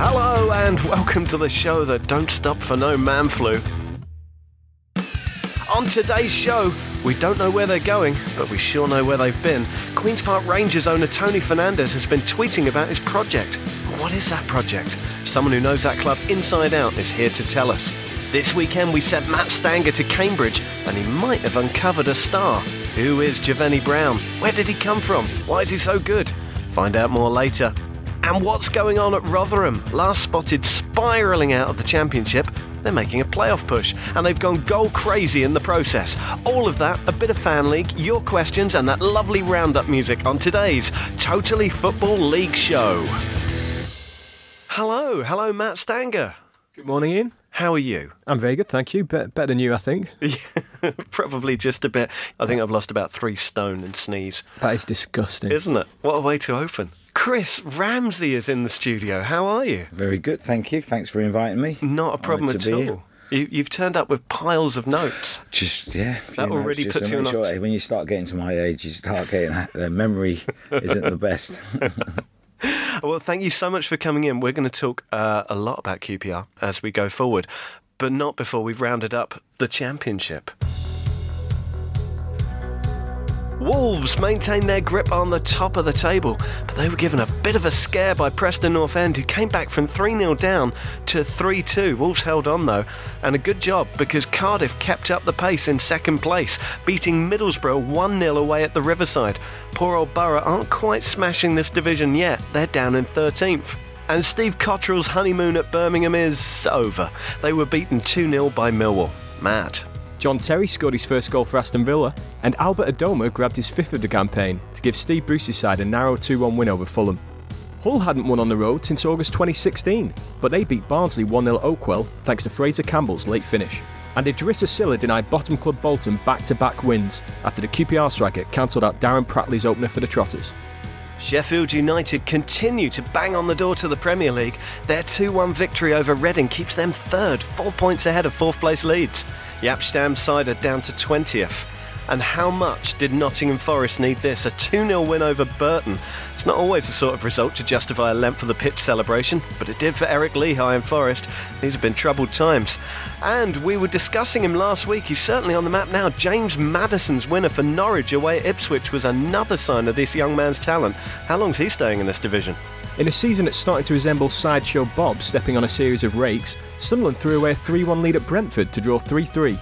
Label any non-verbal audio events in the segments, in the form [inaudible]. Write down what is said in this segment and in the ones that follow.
Hello and welcome to the show that don't stop for no man flu. On today's show, we don't know where they're going, but we sure know where they've been. Queen's Park Rangers owner Tony Fernandes has been tweeting about his project. What is that project? Someone who knows that club inside out is here to tell us. This weekend we sent Matt Stanger to Cambridge and he might have uncovered a star. Who is Jevani Brown? Where did he come from? Why is he so good? Find out more later. And what's going on at Rotherham? Last spotted spiralling out of the championship. They're making a playoff push and they've gone goal crazy in the process. All of that, a bit of fan league, your questions, and that lovely roundup music on today's Totally Football League show. Hello, hello, Matt Stanger. Good morning, Iain. How are you? I'm very good, thank you. Be- better than you, I think. [laughs] Probably just a bit. I think I've lost about three stone and sneeze. That is disgusting. Isn't it? What a way to open. Chris Ramsey is in the studio. How are you? Very good, thank you. Thanks for inviting me. Not a problem at all. You, you've turned up with piles of notes. Just yeah, That already notes, puts you make on sure a- when you start getting to my age, you start getting the memory isn't the best. [laughs] Well, thank you so much for coming in. We're going to talk uh, a lot about QPR as we go forward, but not before we've rounded up the championship. Wolves maintained their grip on the top of the table, but they were given a bit of a scare by Preston North End, who came back from 3 0 down to 3 2. Wolves held on though, and a good job because Cardiff kept up the pace in second place, beating Middlesbrough 1 0 away at the Riverside. Poor old Boro aren't quite smashing this division yet, they're down in 13th. And Steve Cotterill's honeymoon at Birmingham is over. They were beaten 2 0 by Millwall. Matt. John Terry scored his first goal for Aston Villa, and Albert Adomah grabbed his fifth of the campaign to give Steve Bruce's side a narrow 2 1 win over Fulham. Hull hadn't won on the road since August 2016, but they beat Barnsley 1 0 Oakwell thanks to Fraser Campbell's late finish. And Idrissa Sylla denied bottom club Bolton back to back wins after the QPR striker cancelled out Darren Pratley's opener for the Trotters. Sheffield United continue to bang on the door to the Premier League. Their 2 1 victory over Reading keeps them third, four points ahead of fourth place Leeds. Jaap Stam's side are down to 20th. And how much did Nottingham Forest need this? A 2 0 win over Burton. It's not always the sort of result to justify a length of the pitch celebration, but it did for Eric Lichaj and Forest. These have been troubled times. And we were discussing him last week. He's certainly on the map now. James Maddison's winner for Norwich away at Ipswich was another sign of this young man's talent. How long's he staying in this division? In a season that's starting to resemble Sideshow Bob stepping on a series of rakes, Sunderland threw away a 3 1 lead at Brentford to draw 3 3.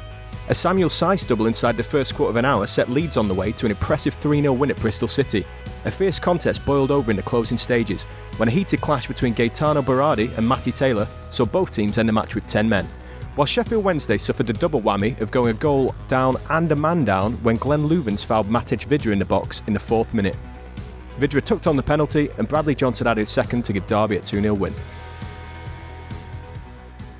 A Samuel Saiz double inside the first quarter of an hour set Leeds on the way to an impressive 3 0 win at Bristol City. A fierce contest boiled over in the closing stages when a heated clash between Gaetano Berardi and Matty Taylor saw both teams end the match with 10 men. While Sheffield Wednesday suffered a double whammy of going a goal down and a man down when Glenn Loovens fouled Matej Vydra in the box in the fourth minute. Vydra tucked on the penalty and Bradley Johnson added second to give Derby a 2 0 win.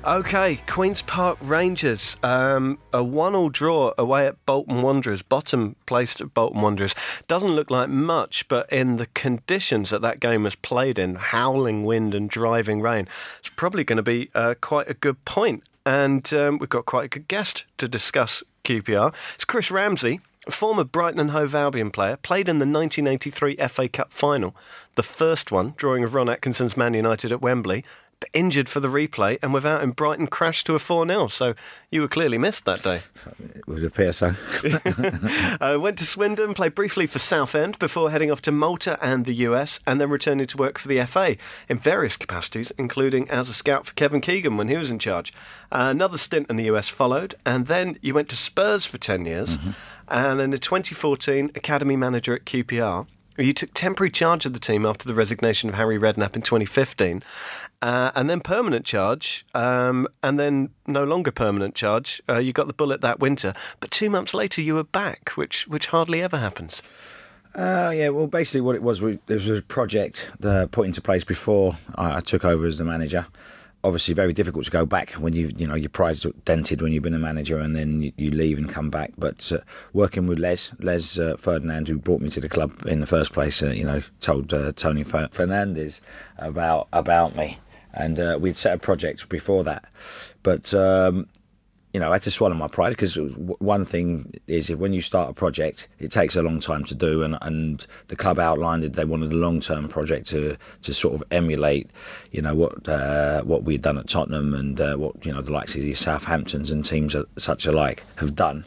Okay, Queen's Park Rangers. Um, a one-all draw away at Bolton Wanderers, bottom placed at Bolton Wanderers. Doesn't look like much, but in the conditions that that game was played in, howling wind and driving rain, it's probably going to be uh, quite a good point. And um, we've got quite a good guest to discuss QPR. It's Chris Ramsey, former Brighton and Hove Albion player, played in the 1983 FA Cup final, the first one, drawing of Ron Atkinson's Man United at Wembley, injured for the replay, and without him, Brighton crashed to a 4 0. So you were clearly missed that day. It would appear so. [laughs] Uh, went to Swindon, played briefly for Southend before heading off to Malta and the US, and then returning to work for the FA in various capacities, including as a scout for Kevin Keegan when he was in charge. Uh, another stint in the US followed, and then you went to Spurs for 10 years, and then in 2014, academy manager at QPR. You took temporary charge of the team after the resignation of Harry Redknapp in 2015, uh, and then permanent charge, um, and then no longer permanent charge. Uh, you got the bullet that winter, but two months later you were back, which which hardly ever happens. Uh, yeah, well, basically, what it was, there was a project put into place before I, took over as the manager. Obviously, very difficult to go back when you you know your pride's dented when you've been a manager and then you, you leave and come back. But uh, working with Les, Les uh, Ferdinand, who brought me to the club in the first place, uh, you know, told uh, Tony Fernandes about about me, and uh, we'd set a project before that. But um, you know, I had to swallow my pride because one thing is if when you start a project, it takes a long time to do, and, and the club outlined that they wanted a long term project to to sort of emulate, you know, what uh, what we'd done at Tottenham and uh, what you know the likes of the Southamptons and teams such alike have done,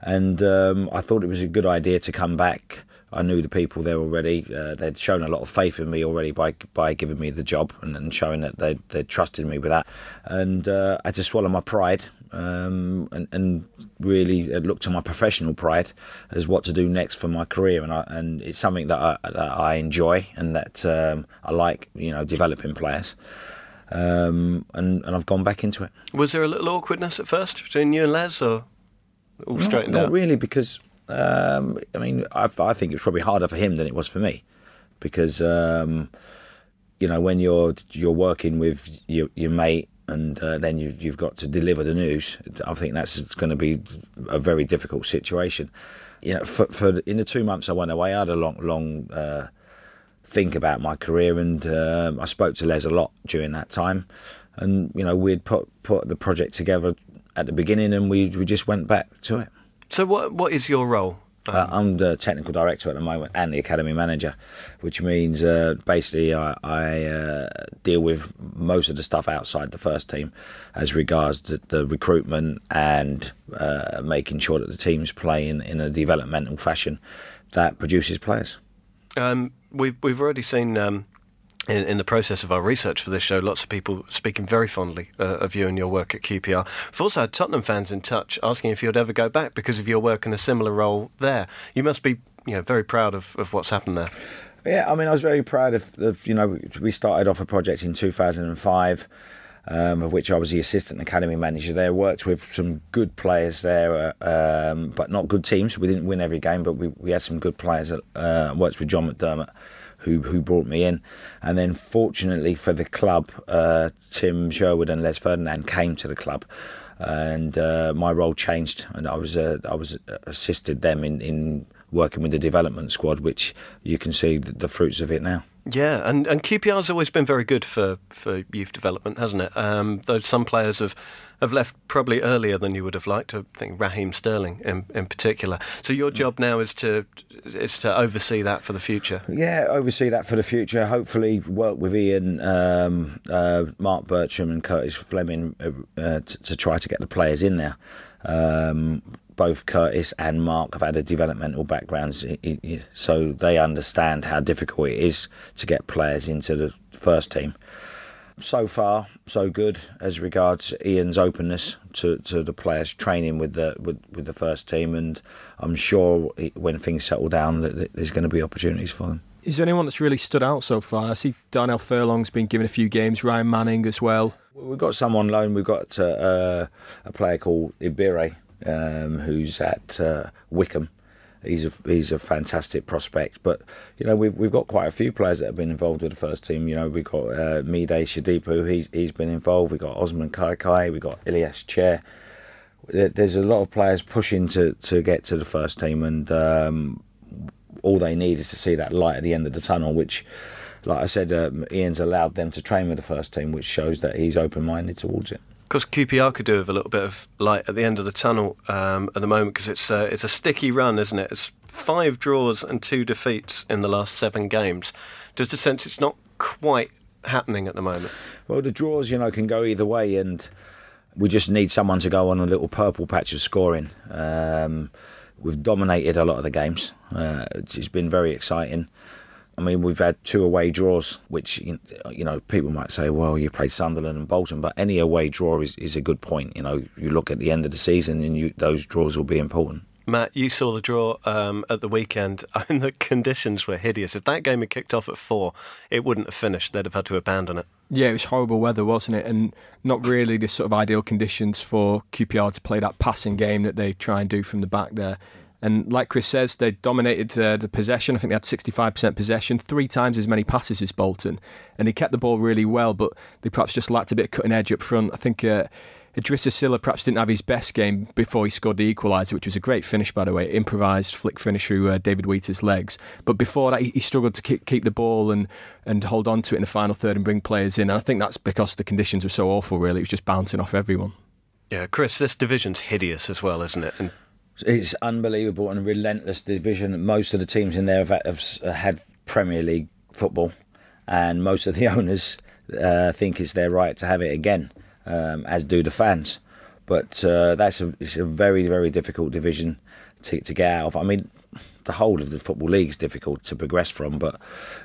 and um, I thought it was a good idea to come back. I knew the people there already. Uh, they'd shown a lot of faith in me already by by giving me the job and, and showing that they they trusted me with that. And uh, I had to swallow my pride um, and, and, really look to my professional pride as what to do next for my career. And I, and it's something that I, that I enjoy and that um, I like. You know, developing players. Um, and, and I've gone back into it. Was there a little awkwardness at first between you and Les, or all straightened not, not out? Not really, because um, I mean, I, I, think it's probably harder for him than it was for me, because um, you know when you're you're working with your, your mate and uh, then you've, you've got to deliver the news. I think that's going to be a very difficult situation. You know, for, for in the two months I went away, I had a long, long uh, think about my career, and uh, I spoke to Les a lot during that time. And you know, we'd put put the project together at the beginning, and we we just went back to it. So, what what is your role? Um, uh, I'm the technical director at the moment and the academy manager, which means uh, basically I, I uh, deal with most of the stuff outside the first team as regards to the recruitment and uh, making sure that the teams play in, in a developmental fashion that produces players. Um, we've we've already seen um, in, in, the process of our research for this show, lots of people speaking very fondly uh, of you and your work at QPR. We've also had Tottenham fans in touch asking if you'd ever go back because of your work in a similar role there. You must be, you know, very proud of, of what's happened there. Yeah, I mean, I was very proud of, of you know, we started off a project in 2005. Um, of which I was the assistant academy manager there. Worked with some good players there, uh, um, but not good teams. We didn't win every game, but we, we had some good players. Uh, worked with John McDermott, who who brought me in, and then fortunately for the club, uh, Tim Sherwood and Les Ferdinand came to the club, and uh, my role changed, and I was uh, I was uh, assisted them in in working with the development squad, which you can see the fruits of it now. Yeah, and, and QPR's always been very good for, for youth development, hasn't it? Um, though some players have have left probably earlier than you would have liked. I think Raheem Sterling in, in particular. So your job now is to is to oversee that for the future. Yeah, oversee that for the future. Hopefully, work with Ian, um, uh, Mark Bertram, and Curtis Fleming uh, uh, to, to, try to get the players in there. Um, both Curtis and Mark have had a developmental backgrounds, so they understand how difficult it is to get players into the first team so far so good as regards Ian's openness to, to the players training with the with, with the first team, and I'm sure when things settle down that there's going to be opportunities for them. Is there anyone that's really stood out so far? I see Darnell Furlong's been given a few games, Ryan Manning as well. We've got some on loan. We've got uh, a player called Ibire, um, who's at uh, Wycombe he's a he's a fantastic prospect. But you know we've we've got quite a few players that have been involved with the first team. You know we've got uh, Mide Shodipo, he's he's been involved. We've got Osman Kakay, we've got Ilias Chair. There's a lot of players pushing to to get to the first team, and um, all they need is to see that light at the end of the tunnel, which. Like I said, um, Ian's allowed them to train with the first team, which shows that he's open-minded towards it course, QPR could do with a little bit of light at the end of the tunnel um, at the moment because it's uh, it's a sticky run, isn't it? It's five draws and two defeats in the last seven games. Just a sense it's not quite happening at the moment. Well, the draws, you know, can go either way, and we just need someone to go on a little purple patch of scoring. Um, we've dominated a lot of the games. Uh, it's been very exciting. I mean, we've had two away draws, which you know people might say, well, you played Sunderland and Bolton, but any away draw is, is a good point. You know, you look at the end of the season, and you, those draws will be important. Matt, you saw the draw um, at the weekend, [laughs] and the conditions were hideous. If that game had kicked off at four, it wouldn't have finished. They'd have had to abandon it. Yeah, it was horrible weather, wasn't it? And not really the sort of ideal conditions for QPR to play that passing game that they try and do from the back there. And like Chris says, they dominated uh, the possession. I think they had 65% possession, three times as many passes as Bolton. And they kept the ball really well, but they perhaps just lacked a bit of cutting edge up front. I think uh, Idrissa Sylla perhaps didn't have his best game before he scored the equaliser, which was a great finish, by the way. Improvised flick finish through uh, David Wheater's legs. But before that, he, struggled to keep, keep, the ball and, and hold on to it in the final third and bring players in. And I think that's because the conditions were so awful, really. It was just bouncing off everyone. Yeah, Chris, this division's hideous as well, isn't it? And it's unbelievable and relentless division. Most of the teams in there have, have had Premier League football, and most of the [laughs] owners uh, think it's their right to have it again, um, as do the fans. But uh, that's a, it's a very, very difficult division to, to get out of. I mean, the whole of the football league is difficult to progress from. But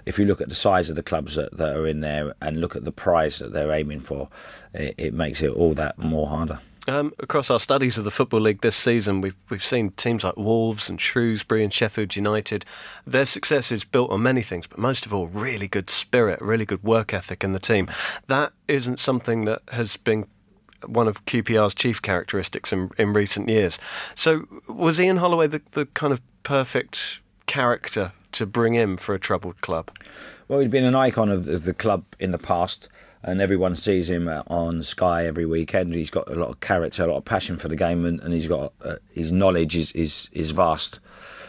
if you look at the size of the clubs that, that are in there and look at the prize that they're aiming for, it, it makes it all that more harder. Um, across our studies of the Football League this season, we've we've seen teams like Wolves and Shrewsbury and Sheffield United. Their success is built on many things, but most of all, really good spirit, really good work ethic in the team. That isn't something that has been one of QPR's chief characteristics in, in recent years. So, was Ian Holloway the, the kind of perfect character to bring in for a troubled club? Well, he'd been an icon of, of the club in the past and everyone sees him on Sky every weekend. He's got a lot of character, a lot of passion for the game, and, and he's got uh, his knowledge is, is is vast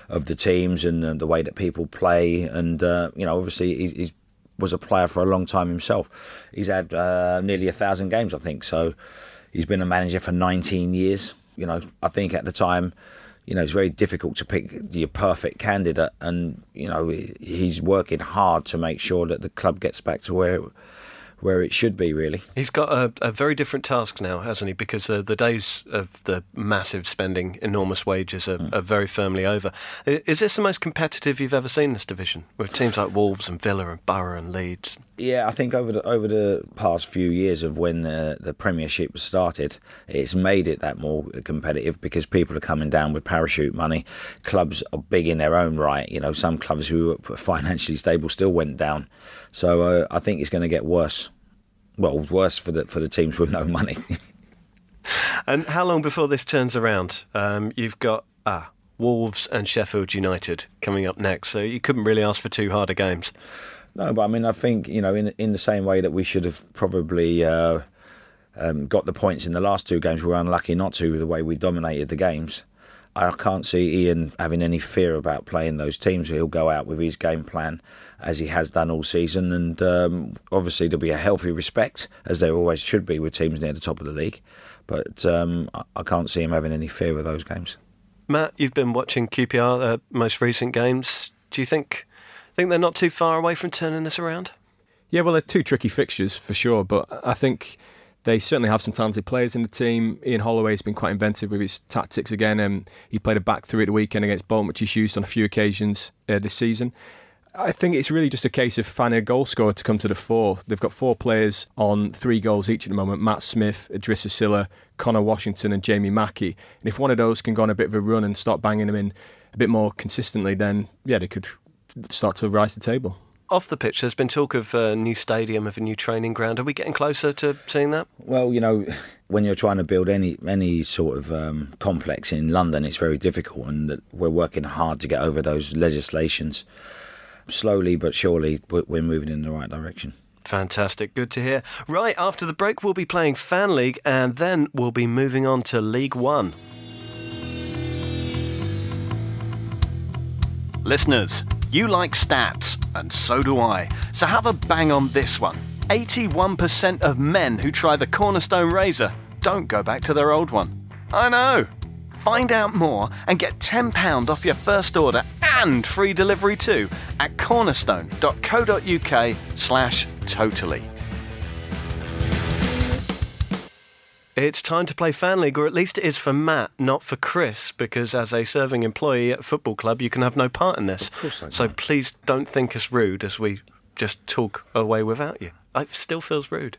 of the teams and uh, the way that people play. And uh, you know, obviously, he he's, was a player for a long time himself. He's had uh, nearly a thousand games, I think. So he's been a manager for 19 years. You know, I think at the time. You know, it's very difficult to pick your perfect candidate, and you know he's working hard to make sure that the club gets back to where where it should be, really. He's got a, a very different task now, hasn't he? Because uh, the days of the massive spending, enormous wages are, mm. are, very firmly over. Is this the most competitive you've ever seen this division, with teams like Wolves and Villa and Boro and Leeds? Yeah, I think over the over the past few years of when the, the Premiership was started, it's made it that more competitive because people are coming down with parachute money. Clubs are big in their own right. You know, some clubs who were financially stable still went down. So uh, I think it's going to get worse. Well, worse for the for the teams with no money. [laughs] and how long before this turns around? Um, you've got ah Wolves and Sheffield United coming up next, so you couldn't really ask for two harder games. No, but I mean, I think you know, in in the same way that we should have probably. Uh, um, got the points in the last two games. We were unlucky not to, the way we dominated the games. I can't see Ian having any fear about playing those teams. He'll go out with his game plan as he has done all season. And um, obviously, there'll be a healthy respect, as there always should be with teams near the top of the league. But um, I can't see him having any fear of those games. Matt, you've been watching QPR uh, most recent games. Do you think think they're not too far away from turning this around? Yeah, well, they're two tricky fixtures for sure, but I think they certainly have some talented players in the team. Ian Holloway's been quite inventive with his tactics again. Um, he played a back three at the weekend against Bolton, which he's used on a few occasions uh, this season. I think it's really just a case of finding a goal scorer to come to the fore. They've got four players on three goals each at the moment Matt Smith, Idrissa Sylla, Connor Washington, and Jamie Mackie. And if one of those can go on a bit of a run and start banging them in a bit more consistently, then yeah, they could start to rise the table. Off the pitch, there's been talk of a new stadium, of a new training ground. Are we getting closer to seeing that? Well, you know, when you're trying to build any any sort of um, complex in London, it's very difficult, and we're working hard to get over those legislations slowly but surely we're moving in the right direction. Fantastic. Good to hear. Right, after the break, we'll be playing Fan League and then we'll be moving on to League One. Listeners, you like stats, and so do I. So have a bang on this one 81% of men who try the Cornerstone razor don't go back to their old one. I know. Find out more and get £10 off your first order and free delivery too at cornerstone.co.uk slash totally. It's time to play Fan League, or at least it is for Matt, not for Chris, because as a serving employee at a football club, you can have no part in this. So please don't think us rude as we just talk away without you. It still feels rude.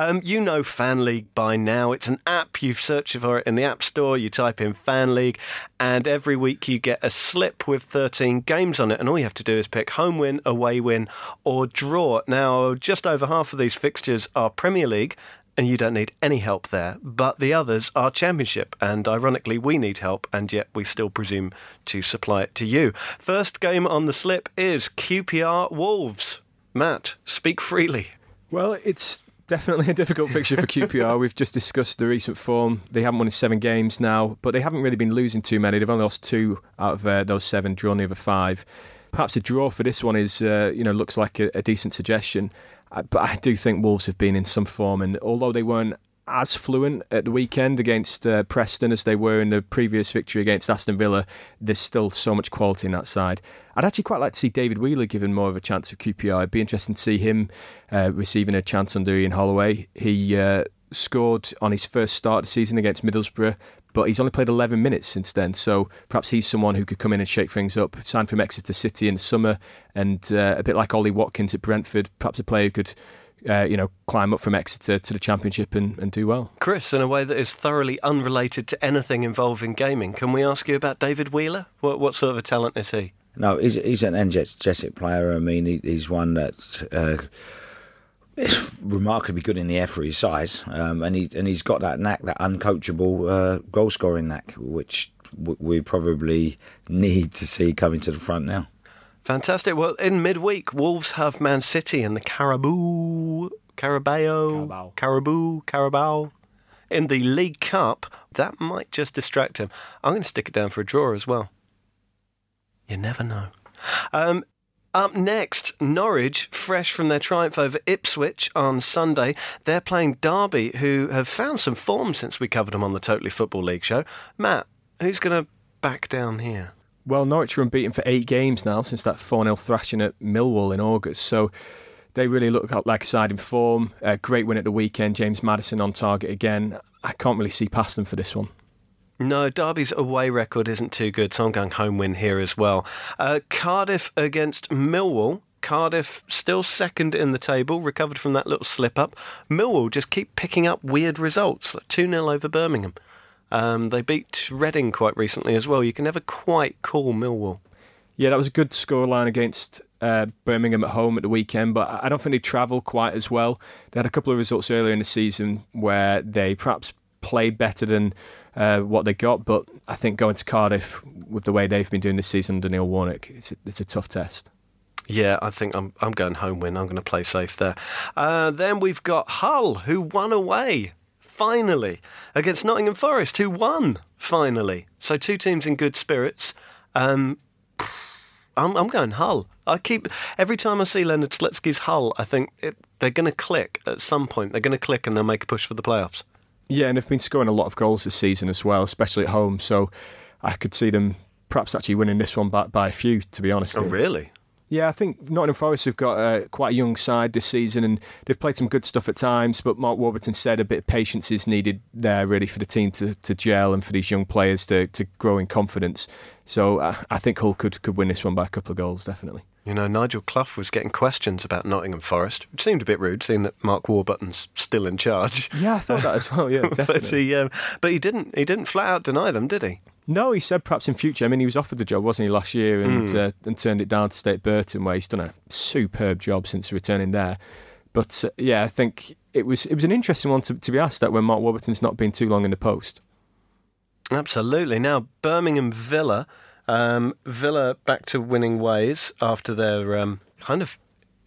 Um, you know Fan League by now. It's an app. You search for it in the App Store. You type in Fan League, and every week you get a slip with 13 games on it. And all you have to do is pick home win, away win, or draw. Now, just over half of these fixtures are Premier League, and you don't need any help there. But the others are Championship, and ironically, we need help, and yet we still presume to supply it to you. First game on the slip is QPR Wolves. Matt, speak freely. Well, it's definitely a difficult fixture for QPR. [laughs] We've just discussed the recent form. They haven't won in seven games now, but they haven't really been losing too many. They've only lost two out of uh, those seven, drawn the other five. Perhaps a draw for this one is, uh, you know, looks like a, a decent suggestion. Uh, but I do think Wolves have been in some form, and although they weren't as fluent at the weekend against uh, Preston as they were in the previous victory against Aston Villa. There's still so much quality in that side. I'd actually quite like to see David Wheeler given more of a chance for QPR. It'd be interesting to see him uh, receiving a chance under Ian Holloway. He uh, scored on his first start of the season against Middlesbrough, but he's only played 11 minutes since then. So perhaps he's someone who could come in and shake things up. Signed from Exeter City in the summer, and uh, a bit like Ollie Watkins at Brentford, perhaps a player who could. Uh, you know, climb up from Exeter to the Championship and, and do well. Chris, in a way that is thoroughly unrelated to anything involving gaming, can we ask you about David Wheeler? What, what sort of a talent is he? No, he's, he's an energetic player. I mean, he, he's one that uh, is remarkably good in the air for his size, um, and he and he's got that knack, that uncoachable uh, goal scoring knack, which we probably need to see coming to the front now. Fantastic. Well, in midweek, Wolves have Man City in the Carabao, Carabao, Carabao. Carabao, Carabao. In the League Cup, that might just distract him. I'm going to stick it down for a draw as well. You never know. Um, up next, Norwich, fresh from their triumph over Ipswich on Sunday. They're playing Derby, who have found some form since we covered them on the Totally Football League show. Matt, who's going to back down here? Well, Norwich are unbeaten for eight games now since that 4 0 thrashing at Millwall in August. So they really look like a side in form. A great win at the weekend. James Maddison on target again. I can't really see past them for this one. No, Derby's away record isn't too good, so I'm going home win here as well. Uh, Cardiff against Millwall. Cardiff still second in the table, recovered from that little slip up. Millwall just keep picking up weird results, like 2 0 over Birmingham. Um, they beat Reading quite recently as well. You can never quite call Millwall. Yeah, that was a good scoreline against uh, Birmingham at home at the weekend, but I don't think they travel quite as well. They had a couple of results earlier in the season where they perhaps played better than uh, what they got, but I think going to Cardiff with the way they've been doing this season under Neil Warnock, it's a, it's a tough test. Yeah, I think I'm I'm going home win. I'm going to play safe there. Uh, then we've got Hull, who won away finally against Nottingham Forest, who won finally. So two teams in good spirits. Um, I'm, I'm going Hull. I keep every time I see Leonid Slutsky's Hull, I think it, they're going to click at some point. They're going to click and they'll make a push for the playoffs. Yeah, and they've been scoring a lot of goals this season as well, especially at home. So I could see them perhaps actually winning this one by, by a few, to be honest. Oh, really? Yeah, I think Nottingham Forest have got uh, quite a young side this season and they've played some good stuff at times, but Mark Warburton said a bit of patience is needed there really for the team to, to gel and for these young players to, to grow in confidence. So uh, I think Hull could, could win this one by a couple of goals, definitely. You know, Nigel Clough was getting questions about Nottingham Forest, which seemed a bit rude, seeing that Mark Warburton's still in charge. Yeah, I thought that as well. Yeah, definitely. [laughs] but he, um, but he didn't. He didn't flat out deny them, did he? No, he said perhaps in future. I mean, he was offered the job, wasn't he, last year, and Mm. uh, and turned it down to stay at Burton, where he's done a superb job since returning there. But uh, yeah, I think it was it was an interesting one to, to be asked that when Mark Warburton's not been too long in the post. Absolutely. Now, Birmingham Villa, um, Villa back to winning ways after their um, kind of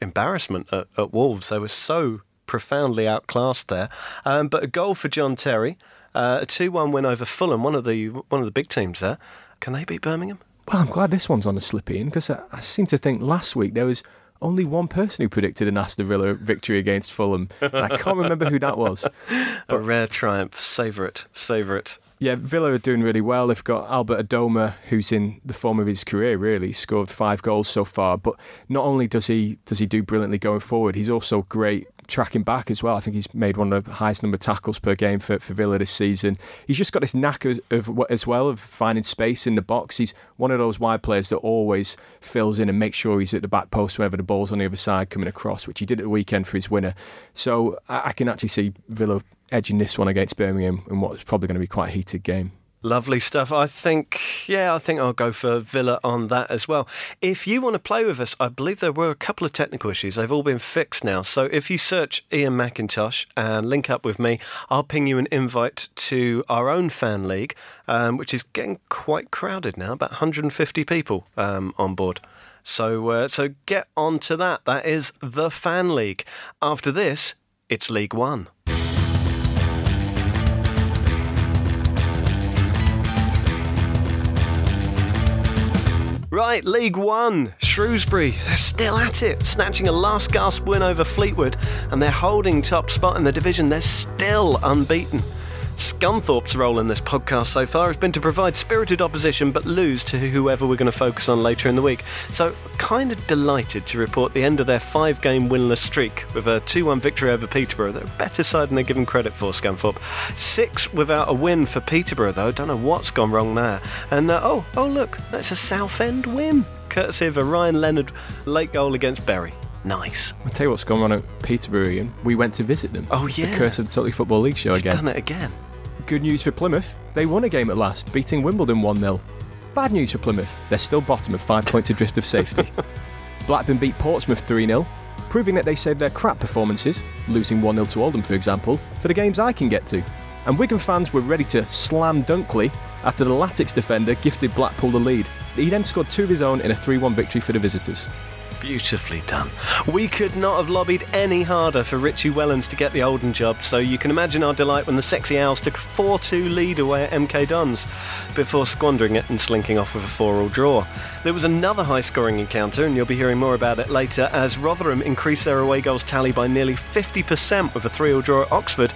embarrassment at, at Wolves. They were so profoundly outclassed there. Um, but a goal for John Terry, uh, a two-one win over Fulham, one of the one of the big teams there. Can they beat Birmingham? Well, I'm glad this one's on a slip in because I, I seem to think last week there was only one person who predicted an Aston Villa victory against Fulham. I can't remember who that was. [laughs] A rare triumph. Savour it. Savour it. Yeah, Villa are doing really well. They've got Albert Adomah, who's in the form of his career. Really, He's scored five goals so far. But not only does he does he do brilliantly going forward, he's also great tracking back as well. I think he's made one of the highest number of tackles per game for, for Villa this season. He's just got this knack of, of as well of finding space in the box. He's one of those wide players that always fills in and makes sure he's at the back post whenever the ball's on the other side coming across, which he did at the weekend for his winner. So I, I can actually see Villa edging this one against Birmingham in what's probably going to be quite a heated game. Lovely stuff. I think, yeah, I think I'll go for Villa on that as well. If you want to play with us, I believe there were a couple of technical issues. They've all been fixed now. So if you search Iain Macintosh and link up with me, I'll ping you an invite to our own fan league, um, which is getting quite crowded now, about 150 people um, on board. So, uh, so get on to that. That is the fan league. After this, it's League One. Right, League One. Shrewsbury, they're still at it, snatching a last gasp win over Fleetwood, and they're holding top spot in the division. They're still unbeaten. Scunthorpe's role in this podcast so far has been to provide spirited opposition but lose to whoever we're going to focus on later in the week. So, kind of delighted to report the end of their five game winless streak with a 2 1 victory over Peterborough. They're a better side than they're given credit for, Scunthorpe. Six without a win for Peterborough, though. Don't know what's gone wrong there. And uh, oh, oh, look, that's a Southend win, courtesy of a Ryan Leonard late goal against Bury. Nice. I'll tell you what's going on at Peterborough, Iain. We went to visit them. Oh, It's yeah. The curse of the Totally Football League show You've again. done it again. Good news for Plymouth. They won a game at last, beating Wimbledon 1 0. Bad news for Plymouth. They're still bottom of five points adrift of safety. [laughs] Blackburn beat Portsmouth 3 0, proving that they saved their crap performances, losing 1 0 to Oldham, for example, for the games I can get to. And Wigan fans were ready to slam Dunkley after the Latics defender gifted Blackpool the lead. He then scored two of his own in a 3 1 victory for the visitors. Beautifully done. We could not have lobbied any harder for Richie Wellens to get the Oldham job, so you can imagine our delight when the Sexy Owls took a 4 2 lead away at MK Dons before squandering it and slinking off with a 4 all draw. There was another high scoring encounter, and you'll be hearing more about it later, as Rotherham increased their away goals tally by nearly 50% with a 3 all draw at Oxford.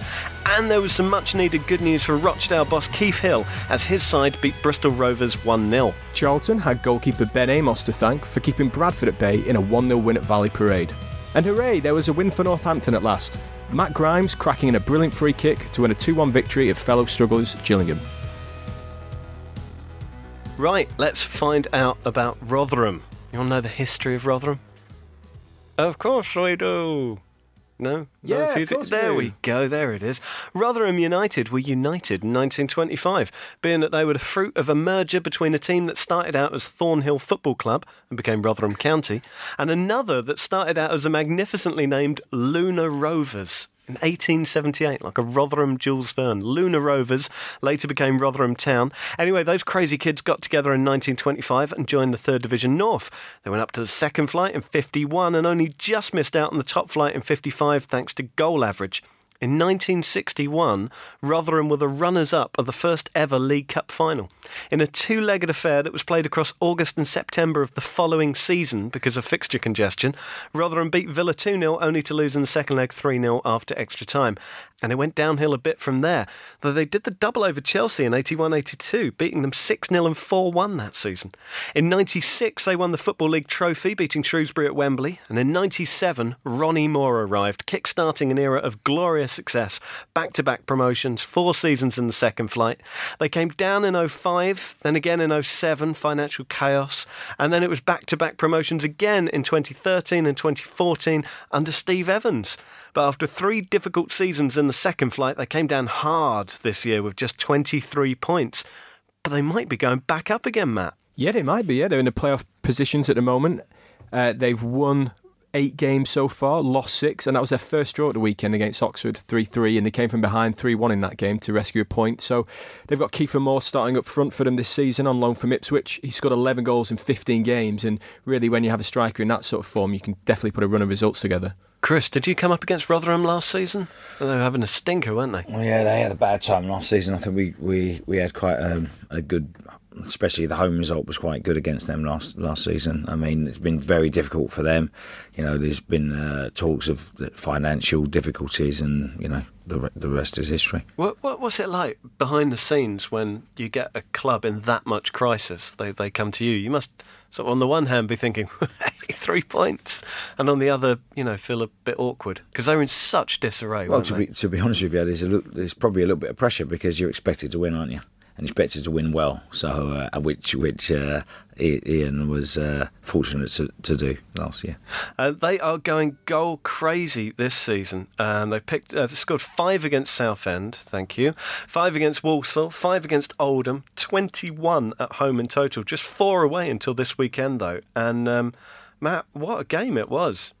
And there was some much needed good news for Rochdale boss Keith Hill as his side beat Bristol Rovers 1 0. Charlton had goalkeeper Ben Amos to thank for keeping Bradford at bay in a 1 0 win at Valley Parade. And hooray, there was a win for Northampton at last. Matt Grimes cracking in a brilliant free kick to win a 2 1 victory at fellow strugglers Gillingham. Right, let's find out about Rotherham. You want to know the history of Rotherham? Of course we do. No? Yeah, no we There do. we go, there it is. Rotherham United were united in 1925, being that they were the fruit of a merger between a team that started out as Thornhill Football Club and became Rotherham County, and another that started out as a magnificently named Lunar Rovers. In 1878, like a Rotherham Jules Verne. Lunar Rovers later became Rotherham Town. Anyway, those crazy kids got together in 1925 and joined the Third Division North. They went up to the second flight in 51 and only just missed out on the top flight in 55 thanks to goal average. In 1961, Rotherham were the runners up of the first ever League Cup final. In a two legged affair that was played across August and September of the following season because of fixture congestion, Rotherham beat Villa 2 0 only to lose in the second leg 3 0 after extra time. And it went downhill a bit from there, though they did the double over Chelsea in 81 82, beating them 6 0 and 4 1 that season. In 96, they won the Football League trophy, beating Shrewsbury at Wembley. And in 97, Ronnie Moore arrived, kick starting an era of glorious success, back to back promotions, four seasons in the second flight. They came down in 05, then again in 07, financial chaos, and then it was back to back promotions again in 2013 and 2014 under Steve Evans. But after three difficult seasons in the second flight, they came down hard this year with just 23 points. But they might be going back up again, Matt. Yeah, they might be. Yeah, they're in the playoff positions at the moment. Uh, they've won eight games so far, lost six, and that was their first draw at the weekend against Oxford, 3 3, and they came from behind 3 1 in that game to rescue a point. So they've got Kiefer Moore starting up front for them this season on loan from Ipswich. He scored 11 goals in 15 games, and really, when you have a striker in that sort of form, you can definitely put a run of results together. Chris, did you come up against Rotherham last season? They were having a stinker, weren't they? Well, yeah, they had a bad time last season. I think we we, we had quite um, a good, especially the home result was quite good against them last last season. I mean, it's been very difficult for them. You know, there's been uh, talks of financial difficulties, and you know, the the rest is history. What, what what's it like behind the scenes when you get a club in that much crisis? They they come to you. You must sort of on the one hand be thinking [laughs] three points, and on the other, you know, feel a bit awkward because they're in such disarray. Well, to they? be to be honest with you, there's a look, there's probably a little bit of pressure because you're expected to win, aren't you? And expected to win well. So, uh, which which uh, Ian was uh, fortunate to, to do last year. Uh, they are going goal crazy this season. Um, they've picked, uh, they scored five against Southend, thank you, five against Walsall, five against Oldham, 21 at home in total, just four away until this weekend, though. And um, Matt, what a game it was.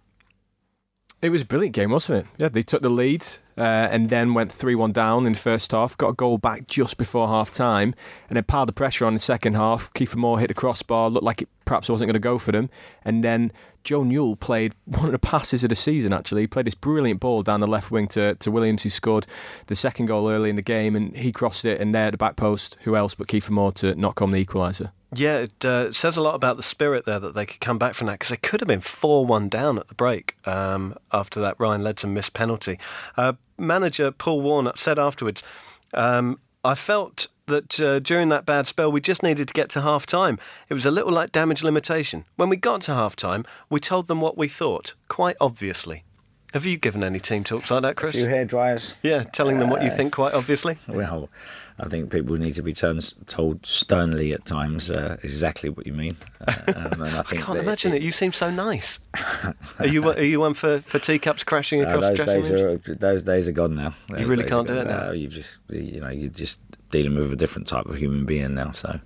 It was a brilliant game, wasn't it? Yeah, they took the lead uh, and then went 3 1 down in the first half, got a goal back just before half time, and then piled the pressure on in the second half. Kiefer Moore hit the crossbar, looked like it perhaps wasn't going to go for them. And then Joe Newell played [laughs] one of the passes of the season, actually. He played this brilliant ball down the left wing to, to Williams, who scored the second goal early in the game, and he crossed it, and there at the back post, who else but Kiefer Moore to knock home the equaliser. Yeah, it uh, says a lot about the spirit there that they could come back from that because they could have been 4 1 down at the break um, after that Ryan Ledson missed penalty. Uh, manager Paul Warne said afterwards, um, I felt that uh, during that bad spell, we just needed to get to half time. It was a little like damage limitation. When we got to half time, we told them what we thought, quite obviously. Have you given any team talks like that, Chris? A few hair dryers. Yeah, telling them what you think quite obviously. Well, I think people need to be turned, told sternly at times uh, exactly what you mean. Uh, um, I, [laughs] I, can't imagine it, it, You seem so nice. [laughs] are you are you one for, for teacups crashing across those dressing days rooms? Are, those days are gone now. Those you really can't do it now. No, you've just you know you just dealing with a different type of human being now. So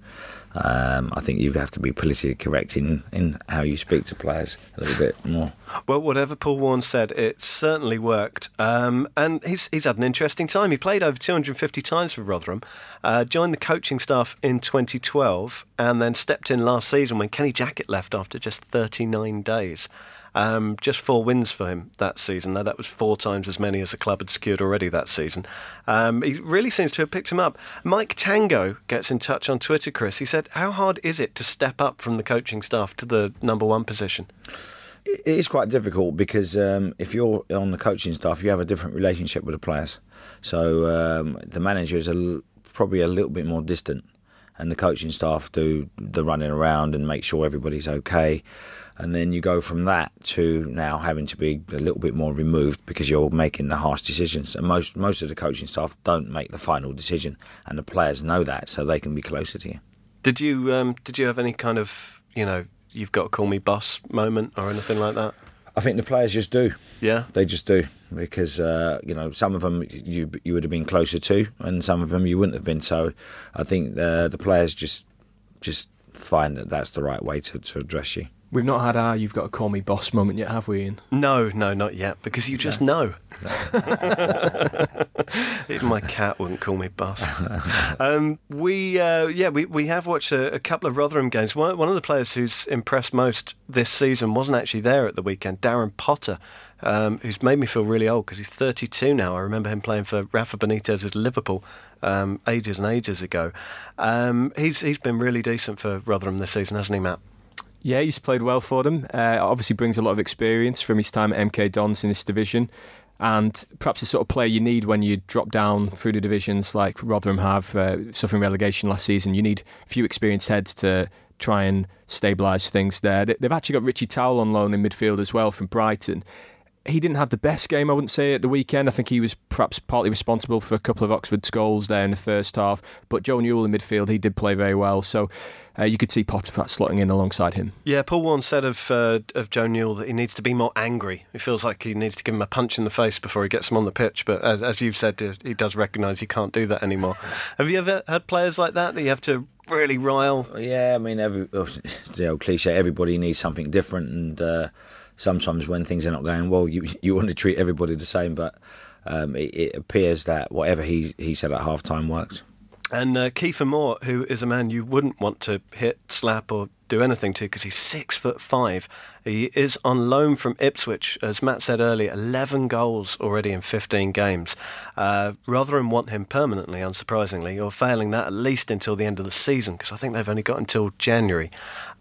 um, I think you have to be politically correct in, in how you speak to players a little bit more. Well, whatever Paul Warne said, it certainly worked. Um, and he's, he's had an interesting time. He played over 250 times for Rotherham, uh, joined the coaching staff in 2012, and then stepped in last season when Kenny Jackett left after just 39 days. Um, just four wins for him that season. Now, that was four times as many as the club had secured already that season. Um, he really seems to have picked him up. Mike Tango gets in touch on Twitter, Chris. He said, How hard is it to step up from the coaching staff to the number one position? It is quite difficult because um, if you're on the coaching staff, you have a different relationship with the players. So um, the manager is probably a little bit more distant, and the coaching staff do the running around and make sure everybody's okay and then you go from that to now having to be a little bit more removed because you're making the harsh decisions. And most most of the coaching staff don't make the final decision, and the players know that, so they can be closer to you. Did you um, did you have any kind of you know you've got to call me boss moment or anything like that? I think the players just do. Yeah, they just do because uh, you know some of them you you would have been closer to, and some of them you wouldn't have been. So I think the the players just just find that that's the right way to, to address you. We've not had our "you've got to call me boss" moment yet, have we, Iain? No, no, not yet, because you just know. [laughs] Even my cat wouldn't call me boss. [laughs] Um, we, uh, yeah, we, we have watched a, a, couple of Rotherham games. One, one of the players who's impressed most this season wasn't actually there at the weekend. Darren Potter, um, who's made me feel really old because he's 32 now. I remember him playing for Rafa Benitez's Liverpool um, ages and ages ago. Um, he's he's been really decent for Rotherham this season, hasn't he, Matt? Yeah, he's played well for them. Uh, obviously, brings a lot of experience from his time at MK Dons in this division, and perhaps the sort of player you need when you drop down through the divisions like Rotherham have, uh, suffering relegation last season. You need a few experienced heads to try and stabilise things there. They've actually got Richie Towell on loan in midfield as well from Brighton. He didn't have the best game, I wouldn't say, at the weekend. I think he was perhaps partly responsible for a couple of Oxford's goals there in the first half. But Joe Newell in midfield, he did play very well. So uh, you could see Potter perhaps slotting in alongside him. Yeah, Paul Warne said of uh, of Joe Newell that he needs to be more angry. He feels like he needs to give him a punch in the face before he gets him on the pitch. But as, as you've said, uh, he does recognise he can't do that anymore. [laughs] have you ever had players like that that you have to really rile? Yeah, I mean, every, the old cliche, everybody needs something different, and uh, sometimes when things are not going well, you [laughs] you want to treat everybody the same, but. Um, it, it, appears that whatever he, he said at half time worked. And uh, Kiefer Moore, who is a man you wouldn't want to hit, slap, or do anything to because he's six foot five. He is on loan from Ipswich, as Matt said earlier, 11 goals already in 15 games. Uh, Rotherham want him permanently, unsurprisingly, or failing that at least until the end of the season because I think they've only got until January.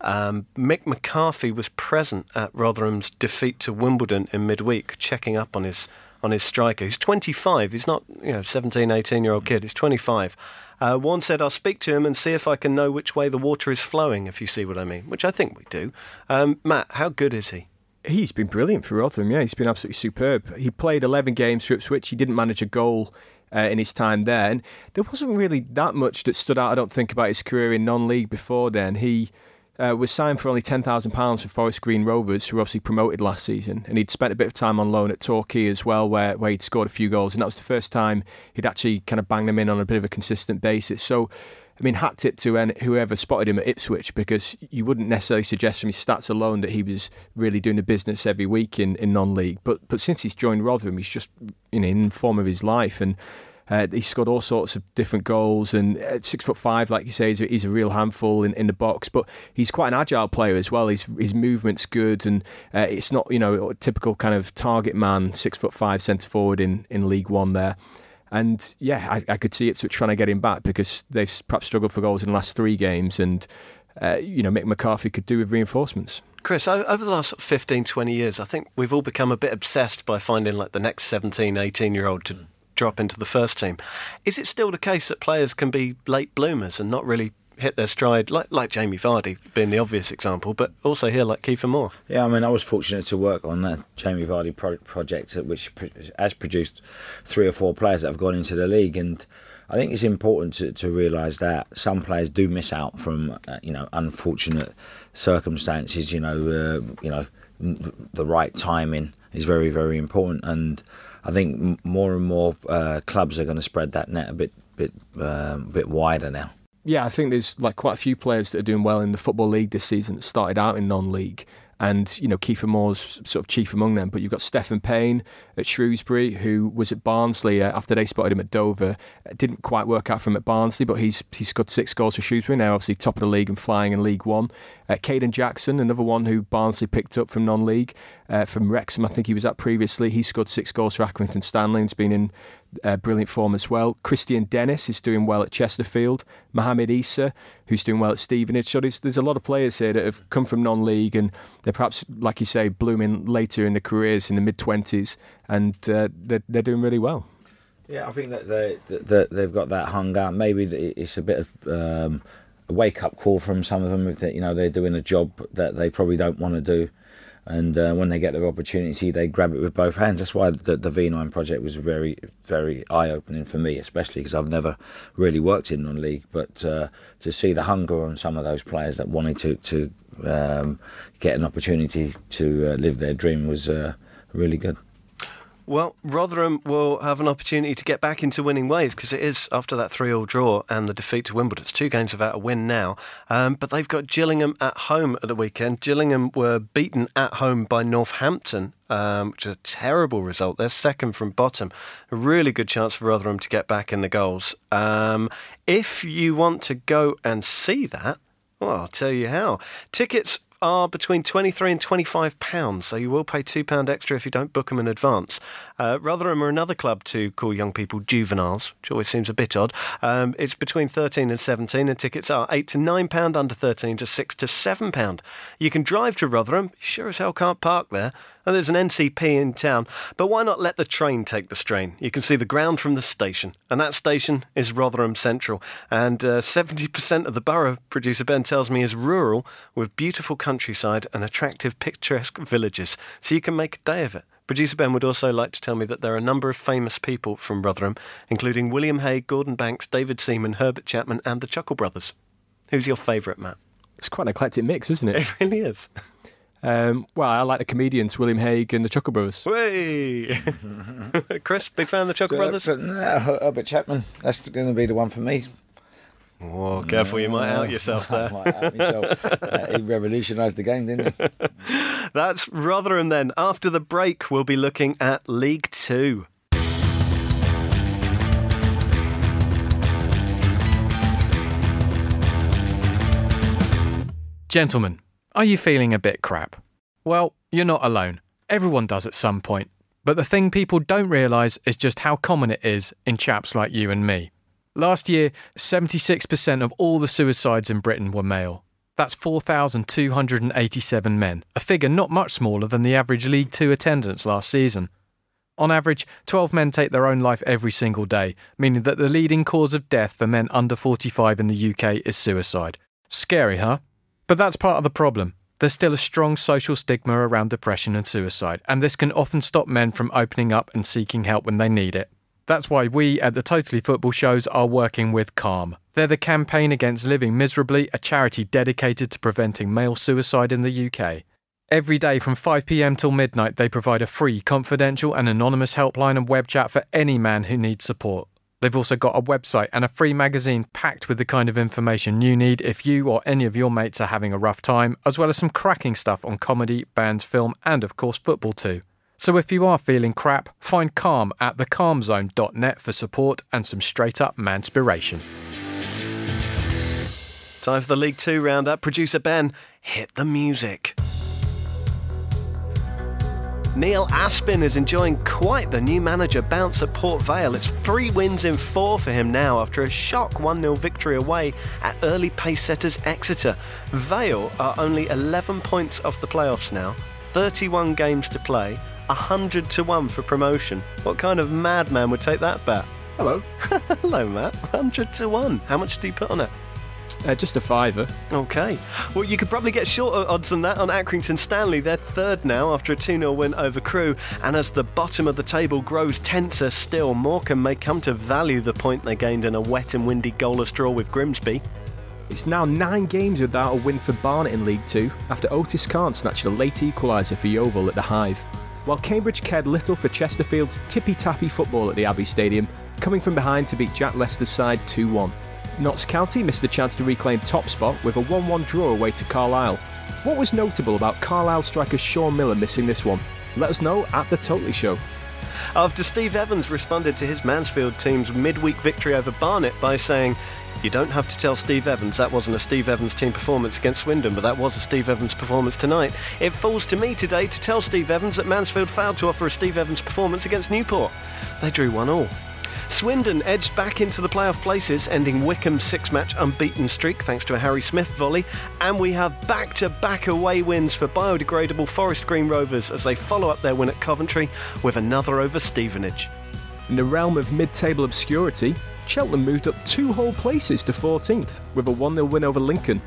Um, Mick McCarthy was present at Rotherham's defeat to Wimbledon in midweek, checking up on his on his striker. He's 25. He's not you know 17, 18 year old kid. He's 25. Uh, said, I'll speak to him and see if I can know which way the water is flowing, if you see what I mean, which I think we do. Um, Matt, how good is he? He's been brilliant for Rotherham, yeah. He's been absolutely superb. He played 11 games for Ipswich. He didn't manage a goal uh, in his time there. And there wasn't really that much that stood out, I don't think, about his career in non league before then. He uh, was signed for only £10,000 for Forest Green Rovers, who were obviously promoted last season. And he'd spent a bit of time on loan at Torquay as well, where, where he'd scored a few goals. And that was the first time he'd actually kind of banged them in on a bit of a consistent basis. So, I mean, hat tip to whoever spotted him at Ipswich because you wouldn't necessarily suggest from his stats alone that he was really doing the business every week in, in non league. But but since he's joined Rotherham, he's just you know in the form of his life. And Uh, he scored all sorts of different goals, and at six foot five, like you say, he's a, he's a real handful in, in the box. But he's quite an agile player as well. His his movement's good, and uh, it's not you know a typical kind of target man, six foot five centre forward in in League One there. And yeah, I, I could see Ipswich trying to get him back because they've perhaps struggled for goals in the last three games, and uh, you know Mick McCarthy could do with reinforcements. Chris, over the last 15, 20 years, I think we've all become a bit obsessed by finding like the next 17, 18 year old to drop into the first team. Is it still the case that players can be late bloomers and not really hit their stride, like like Jamie Vardy being the obvious example, but also here like Kiefer Moore? Yeah, I mean, I was fortunate to work on that Jamie Vardy pro- project, which has produced three or four players that have gone into the league, and I think it's important to, to realise that some players do miss out from uh, you know unfortunate circumstances. You know, uh, you know, the right timing is very very important, and I think more and more uh, clubs are going to spread that net a bit bit um, bit wider now. Yeah, I think there's like quite a few players that are doing well in the football league this season that started out in non-league and you know Kiefer Moore's sort of chief among them. But you've got Stefan Payne at Shrewsbury, who was at Barnsley uh, after they spotted him at Dover. It didn't quite work out for him at Barnsley, but he's he's got six goals for Shrewsbury now, obviously top of the league and flying in League One. Uh, Kayden Jackson, another one who Barnsley picked up from non-league uh, from Wrexham, I think he was at previously. He scored six goals for Accrington Stanley and's been in uh, brilliant form as well. Kristian Dennis is doing well at Chesterfield. Mohamed Issa, who's doing well at Stevenage. So there's, there's a lot of players here that have come from non-league and they're perhaps, like you say, blooming later in their careers in the mid-20s and uh, they're, they're doing really well. Yeah, I think that they that they've got that hunger. Maybe it's a bit of um, a wake up call from some of them. If you know they're doing a job that they probably don't want to do, and uh, when they get the opportunity, they grab it with both hands. That's why the, the V9 project was very, very eye opening for me, especially because I've never really worked in non-league. But uh, to see the hunger on some of those players that wanted to to um, get an opportunity to uh, live their dream was uh, really good. Well, Rotherham will have an opportunity to get back into winning ways because it is after that 3 all draw and the defeat to Wimbledon. It's two games without a win now. Um, but they've got Gillingham at home at the weekend. Gillingham were beaten at home by Northampton, um, which is a terrible result. They're second from bottom. A really good chance for Rotherham to get back in the goals. Um, if you want to go and see that, well, I'll tell you how. Tickets are between 23 and 25 pounds, so you will pay two pound extra if you don't book them in advance. Uh, Rotherham are another club to call young people juveniles, which always seems a bit odd. Um, it's between 13 and 17, and tickets are eight to nine pound under 13 to six to seven pound. You can drive to Rotherham, sure as hell can't park there. And there's an NCP in town, but why not let the train take the strain? You can see the ground from the station, and that station is Rotherham Central. And uh, 70% of the borough, producer Ben tells me, is rural with beautiful countryside and attractive, picturesque villages. So you can make a day of it. Producer Ben would also like to tell me that there are a number of famous people from Rotherham, including William Hague, Gordon Banks, David Seaman, Herbert Chapman, and the Chuckle Brothers. Who's your favourite, Matt? It's quite an eclectic mix, isn't it? It really is. [laughs] Um, well, I like the comedians, William Hague and the Chuckle Brothers. Hey, [laughs] Chris, big fan of the Chuckle Brothers? No, Herbert Chapman. That's going to be the one for me. Oh, careful, you might out yourself [laughs] there. out myself. [laughs] uh, he revolutionised the game, didn't he? That's Rotherham then. After the break, we'll be looking at League Two. Gentlemen, are you feeling a bit crap? Well, you're not alone. Everyone does at some point. But the thing people don't realise is just how common it is in chaps like you and me. Last year, 76% of all the suicides in Britain were male. That's 4,287 men, a figure not much smaller than the average League Two attendance last season. On average, 12 men take their own life every single day, meaning that the leading cause of death for men under 45 in the UK is suicide. Scary, huh? But that's part of the problem. There's still a strong social stigma around depression and suicide, and this can often stop men from opening up and seeking help when they need it. That's why we at the Totally Football shows are working with Calm. They're the campaign against living miserably, a charity dedicated to preventing male suicide in the UK. Every day from 5pm till midnight, they provide a free, confidential, and anonymous helpline and web chat for any man who needs support. They've also got a website and a free magazine packed with the kind of information you need if you or any of your mates are having a rough time, as well as some cracking stuff on comedy, bands, film, and of course football too. So if you are feeling crap, find calm at thecalmzone.net for support and some straight up manspiration. Time for the League Two roundup. Producer Ben, hit the music. Neil Aspin is enjoying quite the new manager bounce at Port Vale. It's three wins in four for him now after a shock 1 0 victory away at early pace setters Exeter. Vale are only 11 points off the playoffs now, 31 games to play, 100 to 1 for promotion. What kind of madman would take that bet? Hello. [laughs] Hello, Matt. 100 to 1. How much do you put on it? Uh, just a fiver. Okay. Well, you could probably get shorter odds than that on Accrington Stanley. They're third now after a 2 0 win over Crewe. And as the bottom of the table grows tenser still, Morecambe may come to value the point they gained in a wet and windy goalless draw with Grimsby. It's now nine games without a win for Barnet in League Two after Otis Khan snatched a late equaliser for Yeovil at the Hive. While Cambridge cared little for Chesterfield's tippy tappy football at the Abbey Stadium, coming from behind to beat Jack Lester's side 2 1. Notts County missed the chance to reclaim top spot with a 1 1 draw away to Carlisle. What was notable about Carlisle striker Shaun Miller missing this one? Let us know at The Totally Show. After Steve Evans responded to his Mansfield team's midweek victory over Barnet by saying, You don't have to tell Steve Evans that wasn't a Steve Evans team performance against Swindon, but that was a Steve Evans performance tonight. It falls to me today to tell Steve Evans that Mansfield failed to offer a Steve Evans performance against Newport. They drew 1 all. Swindon edged back into the playoff places, ending Wycombe's six match unbeaten streak thanks to a Harry Smith volley. And we have back to back away wins for biodegradable Forest Green Rovers as they follow up their win at Coventry with another over Stevenage. In the realm of mid table obscurity, Cheltenham moved up two whole places to 14th with a 1 0 win over Lincoln.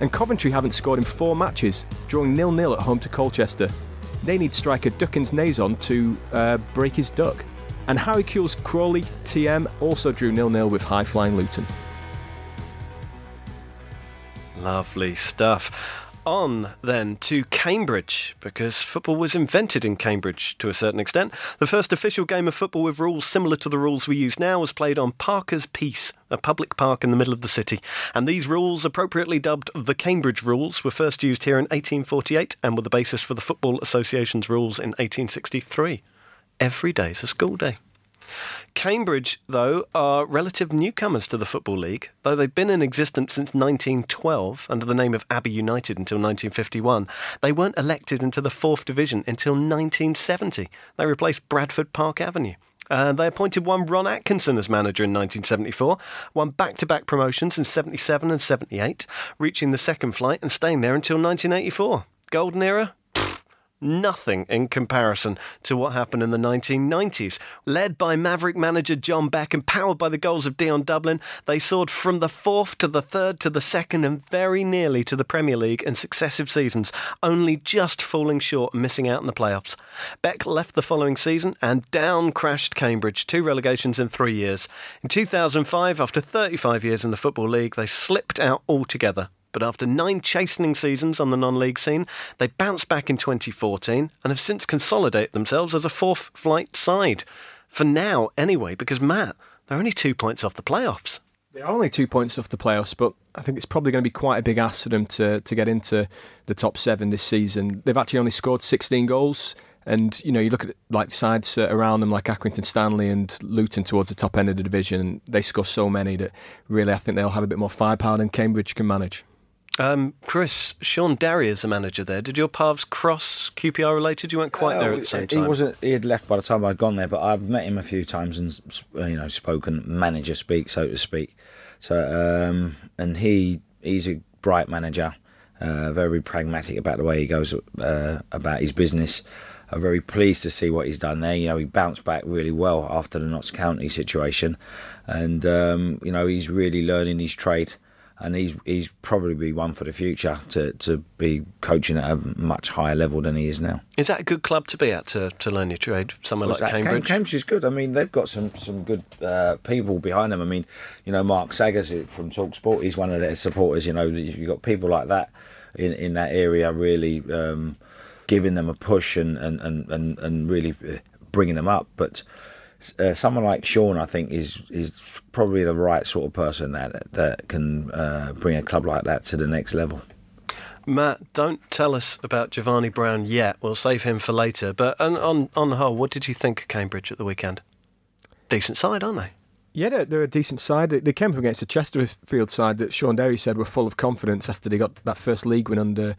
And Coventry haven't scored in four matches, drawing nil nil at home to Colchester. They need striker Duckins Nazon to uh, break his duck. And Harry Kewell's Crawley TM also drew nil nil with high flying Luton. Lovely stuff. On then to Cambridge, because football was invented in Cambridge to a certain extent. The first official game of football with rules similar to the rules we use now was played on Parker's Piece, a public park in the middle of the city. And these rules, appropriately dubbed the Cambridge Rules, were first used here in 1848 and were the basis for the Football Association's rules in 1863. Every day's a school day. Cambridge, though, are relative newcomers to the Football League, though they've been in existence since 1912 under the name of Abbey United until 1951. They weren't elected into the fourth division until 1970. They replaced Bradford Park Avenue. Uh, they appointed one Ron Atkinson as manager in 1974, won back to back promotions in 77 and 78, reaching the second flight and staying there until 1984. Golden era? Nothing in comparison to what happened in the 1990s. Led by Maverick manager John Beck and powered by the goals of Dion Dublin, they soared from the fourth to the third to the second and very nearly to the Premier League in successive seasons, only just falling short and missing out in the playoffs. Beck left the following season and down crashed Cambridge, two relegations in three years. In 2005, after 35 years in the Football League, they slipped out altogether but after nine chastening seasons on the non league scene, they bounced back in 2014 and have since consolidated themselves as a fourth flight side. For now, anyway, because Matt, they're only two points off the playoffs. They're only two points off the playoffs, but I think it's probably going to be quite a big ask for them to, to get into the top seven this season. They've actually only scored 16 goals. And you know, you look at like sides around them, like Accrington Stanley and Luton towards the top end of the division. And they score so many that really, I think they'll have a bit more firepower than Cambridge can manage. Um, Chris, Shaun Derry is the manager there. Did your paths cross QPR related? You weren't quite uh, there at the same time. He wasn't. He had left by the time I'd gone there, but I've met him a few times and you know spoken manager speak, so to speak. So um, and he he's a bright manager, uh, very pragmatic about the way he goes uh, about his business. I'm very pleased to see what he's done there. You know, he bounced back really well after the Notts County situation, and um, you know he's really learning his trade and he's he's probably be one for the future to, to be coaching at a much higher level than he is now. Is that a good club to be at to, to learn your trade? Somewhere like Cambridge. Cambridge is good. I mean, they've got some some good uh, people behind them. I mean, you know, Mark Saggers from Talksport, he's one of their supporters. You know, you've got people like that in in that area really um, giving them a push and and, and, and, and really uh, bringing them up, but uh, someone like Shaun, I think, is is probably the right sort of person that that can uh, bring a club like that to the next level. Matt, don't tell us about Jevani Brown yet. We'll save him for later. But on, on, on the whole, what did you think of Cambridge at the weekend? Decent side, aren't they? Yeah, they're, they're, a decent side. They came up against a Chesterfield side that Shaun Derry said were full of confidence after they got that first league win under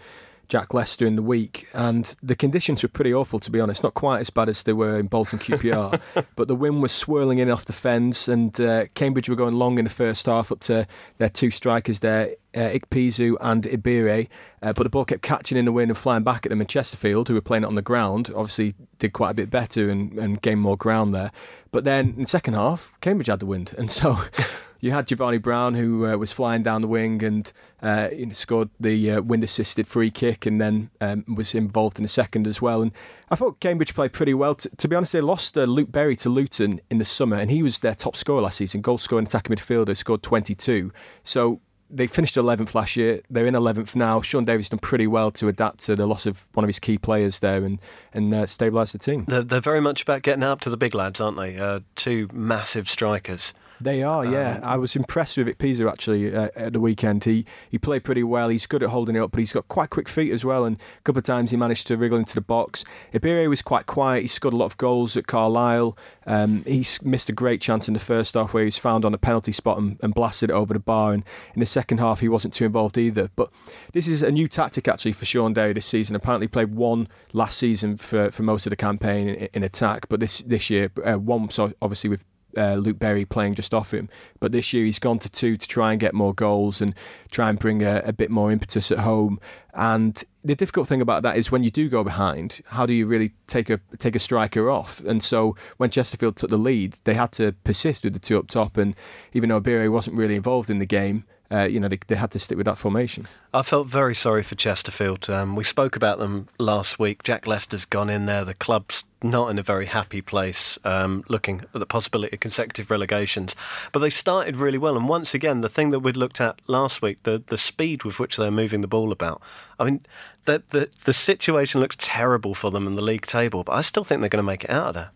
Jack Lester in the week, and the conditions were pretty awful to be honest. Not quite as bad as they were in Bolton QPR, [laughs] but the wind was swirling in off the fence, and uh, Cambridge were going long in the first half up to their two strikers there, uh, Ikpeazu and Ibehre, uh, but the ball kept catching in the wind and flying back at them in Chesterfield, who were playing it on the ground. Obviously, did quite a bit better and, and gained more ground there. But then in the second half, Cambridge had the wind, and so [laughs] you had Jevani Brown who uh, was flying down the wing and uh, you know, scored the uh, wind assisted free kick and then um, was involved in a second as well. And I thought Cambridge played pretty well. T- to be honest, they lost uh, Luke Berry to Luton in the summer, and he was their top scorer last season, goal scoring attacking midfielder, scored 22. So they finished 11th last year. They're in 11th now. Sean Davis done pretty well to adapt to the loss of one of his key players there and and uh, stabilise the team. They're, they're, very much about getting up to the big lads, aren't they? Uh, two massive strikers. They are, yeah. Um, I was impressed with Ikpeazu actually uh, at the weekend. He he played pretty well. He's good at holding it up, but he's got quite quick feet as well. And a couple of times he managed to wriggle into the box. Ibehre was quite quiet. He scored a lot of goals at Carlisle. Um, he missed a great chance in the first half where he was found on a penalty spot and, and blasted it over the bar. And in the second half, he wasn't too involved either. But this is a new tactic actually for Sean Day this season. Apparently played one last season for, for most of the campaign in, in attack, but this this year uh, one so obviously with uh, Luke Berry playing just off him. But this year he's gone to two to try and get more goals and try and bring a, a, bit more impetus at home. And the difficult thing about that is when you do go behind, how do you really take a take a striker off? And so when Chesterfield took the lead, they had to persist with the two up top. And even though Berry wasn't really involved in the game, uh, you know, they, they, had to stick with that formation. I felt very sorry for Chesterfield. Um, we spoke about them last week. Jack Lester's gone in there. The club's not in a very happy place, um, looking at the possibility of consecutive relegations. But they started really well. And once again, the thing that we'd looked at last week, the, the speed with which they're moving the ball about. I mean, the, the, the situation looks terrible for them in the league table, but I still think they're going to make it out of there.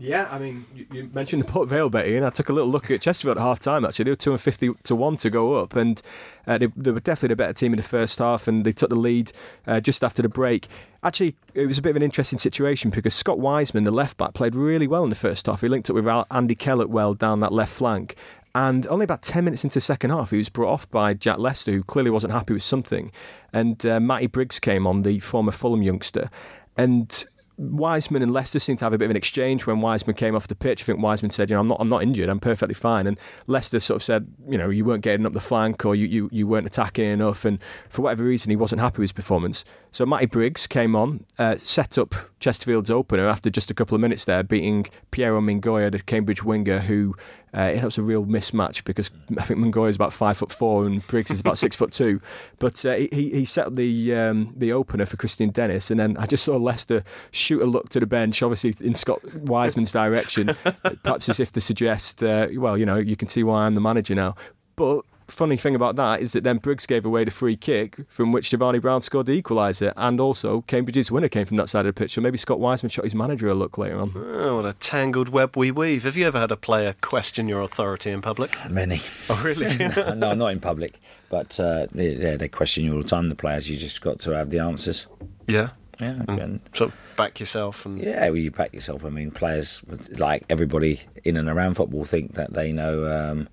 Yeah, I mean, you, mentioned the Port Vale betting, and I took a little look at Chesterfield at half time. Actually, they were two hundred fifty to one to go up, and uh, they, they, were definitely the better team in the first half, and they took the lead uh, just after the break. Actually, it was a bit of an interesting situation because Scott Wiseman, the left back, played really well in the first half. He linked up with Andy Kellett well down that left flank, and only about 10 minutes into the second half, he was brought off by Jack Lester, who clearly wasn't happy with something. And uh, Matty Briggs came on, the former Fulham youngster. And Wiseman and Lester seemed to have a bit of an exchange when Wiseman came off the pitch. I think Wiseman said, "You know, I'm not, I'm not injured. I'm perfectly fine." And Lester sort of said, "You know, you weren't getting up the flank, or you, you, you weren't attacking enough." And for whatever reason, he wasn't happy with his performance. So Matty Briggs came on, uh, set up Chesterfield's opener after just a couple of minutes there, beating Piero Mingoia, the Cambridge winger, who uh, it was a real mismatch because I think Mingoia is about five foot four and Briggs is about six foot two. But uh, he he set up the um, the opener for Kristian Dennis, and then I just saw Lester shoot a look to the bench, obviously in Scott Wiseman's direction, [laughs] perhaps as if to suggest, uh, well, you know, you can see why I'm the manager now. But funny thing about that is that then Briggs gave away the free kick from which Jevani Brown scored the equaliser, and also Cambridge's winner came from that side of the pitch. So maybe Scott Wiseman shot his manager a look later on. Oh, what a tangled web we weave. Have you ever had a player question your authority in public? Many. Oh, really? [laughs] [laughs] no, not in public, but uh, yeah, they question you all the time. The players, you just got to have the answers. Yeah. Yeah, and, so back yourself and yeah, well, you back yourself. I mean, players like everybody in and around football think that they know um,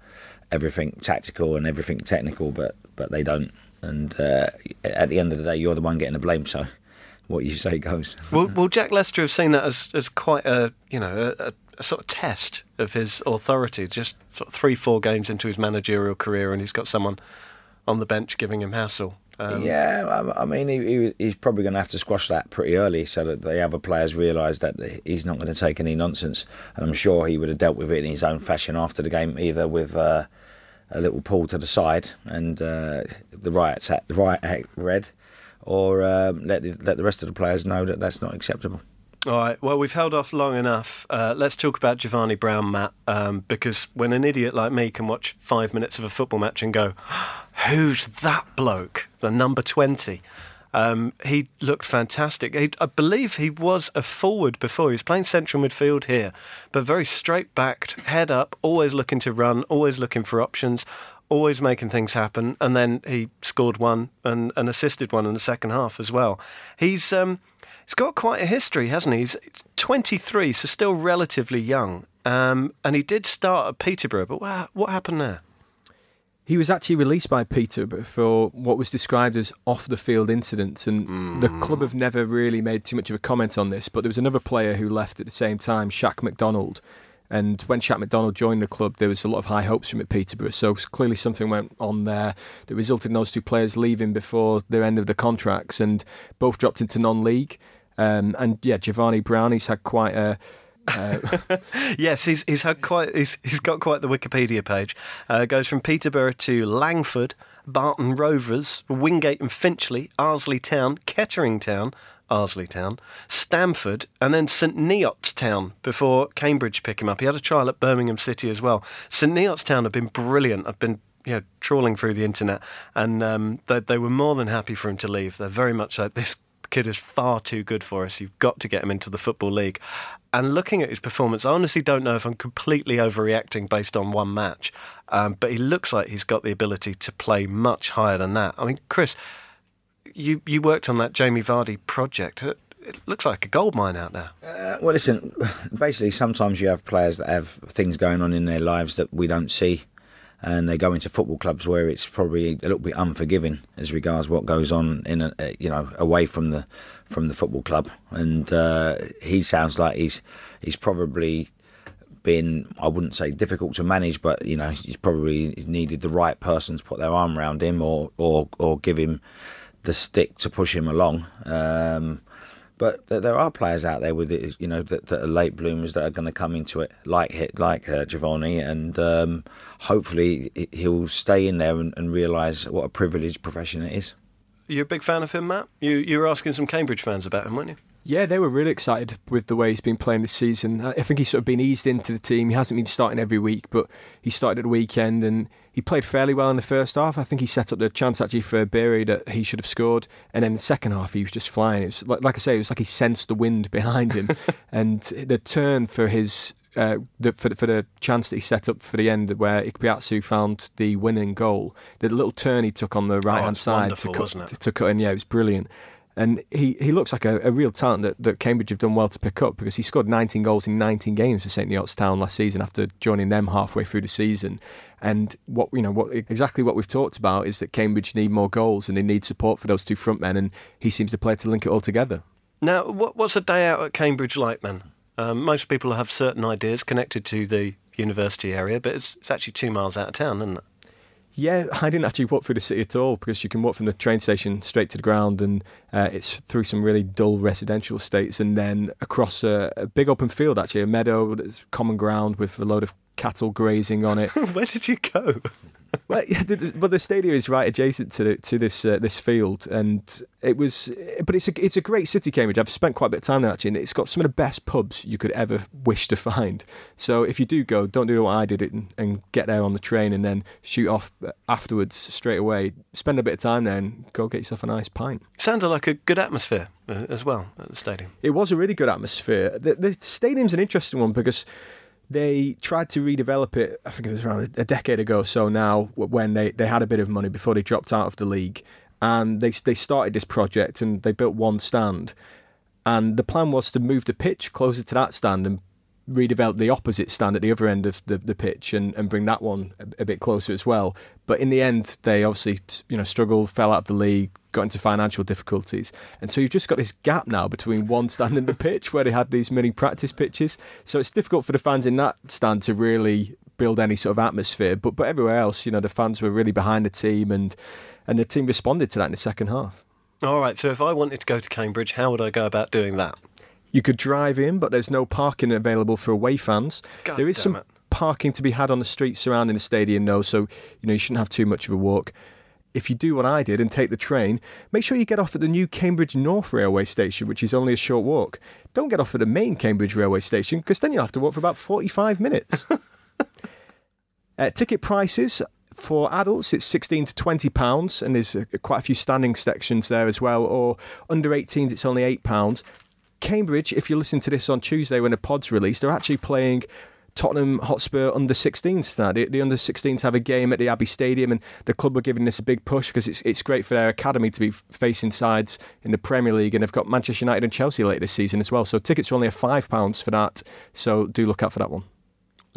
everything tactical and everything technical, but but they don't. And uh, at the end of the day, you're the one getting the blame. So what you say goes. [laughs] will, will Jack Lester have seen that as, as quite a you know a, a, sort of test of his authority? Just sort of three four games into his managerial career, and he's got someone on the bench giving him hassle. Um, yeah, I, I mean, he, he, he's probably going to have to squash that pretty early so that the other players realise that he's not going to take any nonsense. And I'm sure he would have dealt with it in his own fashion after the game, either with uh, a little pull to the side and uh, the right the right red, or um, let the, let the rest of the players know that that's not acceptable. All right. Well, we've held off long enough. Uh, let's talk about Jevani Brown, Matt, um, because when an idiot like me can watch five minutes of a football match and go, [gasps] "Who's that bloke? The number 20? Um, he looked fantastic. He, I believe he was a forward before. He was playing central midfield here, but very straight backed, head up, always looking to run, always looking for options, always making things happen, and then he scored one and, and assisted one in the second half as well. He's um, he's got quite a history, hasn't he? He's 23, so still relatively young. Um, and he did start at Peterborough, but what, what happened there? He was actually released by Peterborough for what was described as off the field incidents, and mm. the club have never really made too much of a comment on this. But there was another player who left at the same time, Shaq McDonald. And when Shaq McDonald joined the club, there was a lot of high hopes from at Peterborough. So clearly something went on there that resulted in those two players leaving before the end of the contracts, and both dropped into non-league. Um, and yeah, Jevani Brown, he's had quite a uh, [laughs] yes, he's he's had quite he's, he's got quite the Wikipedia page. Uh, goes from Peterborough to Langford, Barton Rovers, Wingate and Finchley, Arlesey Town, Kettering Town, Arlesey Town, Stamford, and then St Neots Town before Cambridge pick him up. He had a trial at Birmingham City as well. St Neots Town have been brilliant. I've been you know, trawling through the internet, and um, they, they were more than happy for him to leave. They're very much like this kid is far too good for us. You've got to get him into the Football League. And looking at his performance, I honestly don't know if I'm completely overreacting based on one match, um, but he looks like he's got the ability to play much higher than that. I mean, Chris, you, you worked on that Jamie Vardy project. It, it looks like a gold mine out there. Uh, well, listen, basically, sometimes you have players that have things going on in their lives that we don't see and they go into football clubs where it's probably a little bit unforgiving as regards what goes on in a, you know away from the from the football club. And uh, he sounds like he's he's probably been I wouldn't say difficult to manage, but you know he's probably needed the right person to put their arm around him or or or give him the stick to push him along. Um, but there are players out there with it, you know, that, that are late bloomers that are going to come into it, like hit, like uh, Jevani, and um, hopefully he'll stay in there and, and realise what a privileged profession it is. You're a big fan of him, Matt. You you were asking some Cambridge fans about him, weren't you? Yeah, they were really excited with the way he's been playing this season. I think he's sort of been eased into the team. He hasn't been starting every week, but he started at the weekend and he played fairly well in the first half. I think he set up the chance actually for Berry that he should have scored, and then the second half he was just flying. It was like, like I say, it was like he sensed the wind behind him, [laughs] and the turn for his uh, the, for, for the chance that he set up for the end where Ikpeazu found the winning goal, the little turn he took on the right hand oh, side to cut, to, to cut in, yeah, it was brilliant. And he, he looks like a, a, real talent that, that Cambridge have done well to pick up because he scored 19 goals in 19 games for St Neots Town last season after joining them halfway through the season. And what you know, what exactly what we've talked about is that Cambridge need more goals and they need support for those two front men, and he seems to play to link it all together. Now, what, what's a day out at Cambridge like, man? Um, most people have certain ideas connected to the university area, but it's, it's actually two miles out of town, isn't it? Yeah, I didn't actually walk through the city at all because you can walk from the train station straight to the ground, and uh, it's through some really dull residential estates, and then across a, a big open field, actually a meadow, that's common ground with a load of cattle grazing on it. [laughs] Where did you go? well, yeah, the, well, the stadium is right adjacent to the, to this uh, this field, and it was. But it's a it's a great city, Cambridge. I've spent quite a bit of time there actually, and it's got some of the best pubs you could ever wish to find. So if you do go, don't do what I did and, and get there on the train and then shoot off afterwards straight away. Spend a bit of time there and go get yourself a nice pint. Sounded like a good atmosphere uh, as well at the stadium. It was a really good atmosphere. The, the stadium's an interesting one because they tried to redevelop it. I think it was around a decade ago. or So now, when they, they had a bit of money before they dropped out of the league, and they they started this project and they built one stand, and the plan was to move the pitch closer to that stand and redevelop the opposite stand at the other end of the, the pitch and, and bring that one a, a, bit closer as well. But in the end, they obviously you know struggled, fell out of the league, got into financial difficulties, and so you've just got this gap now between one stand and the pitch where they had these mini practice pitches. So it's difficult for the fans in that stand to really build any sort of atmosphere. But but everywhere else, you know, the fans were really behind the team and and the team responded to that in the second half. All right. So if I wanted to go to Cambridge, how would I go about doing that? You could drive in, but there's no parking available for away fans. God there is some it. parking to be had on the streets surrounding the stadium, though, so you know you shouldn't have too much of a walk. If you do what I did and take the train, make sure you get off at the new Cambridge North Railway Station, which is only a short walk. Don't get off at the main Cambridge Railway Station because then you'll have to walk for about 45 minutes. [laughs] uh, ticket prices for adults, it's 16 to 20 pounds, and there's uh, quite a few standing sections there as well. Or under 18s, it's only eight pounds. Cambridge, if you listen to this on Tuesday when the pod's released, they're actually playing Tottenham Hotspur under 16s start. The, the under 16s have a game at the Abbey Stadium, and the club are giving this a big push because it's it's great for their academy to be facing sides in the Premier League, and they've got Manchester United and Chelsea later this season as well. So tickets are only a five pounds for that. So do look out for that one.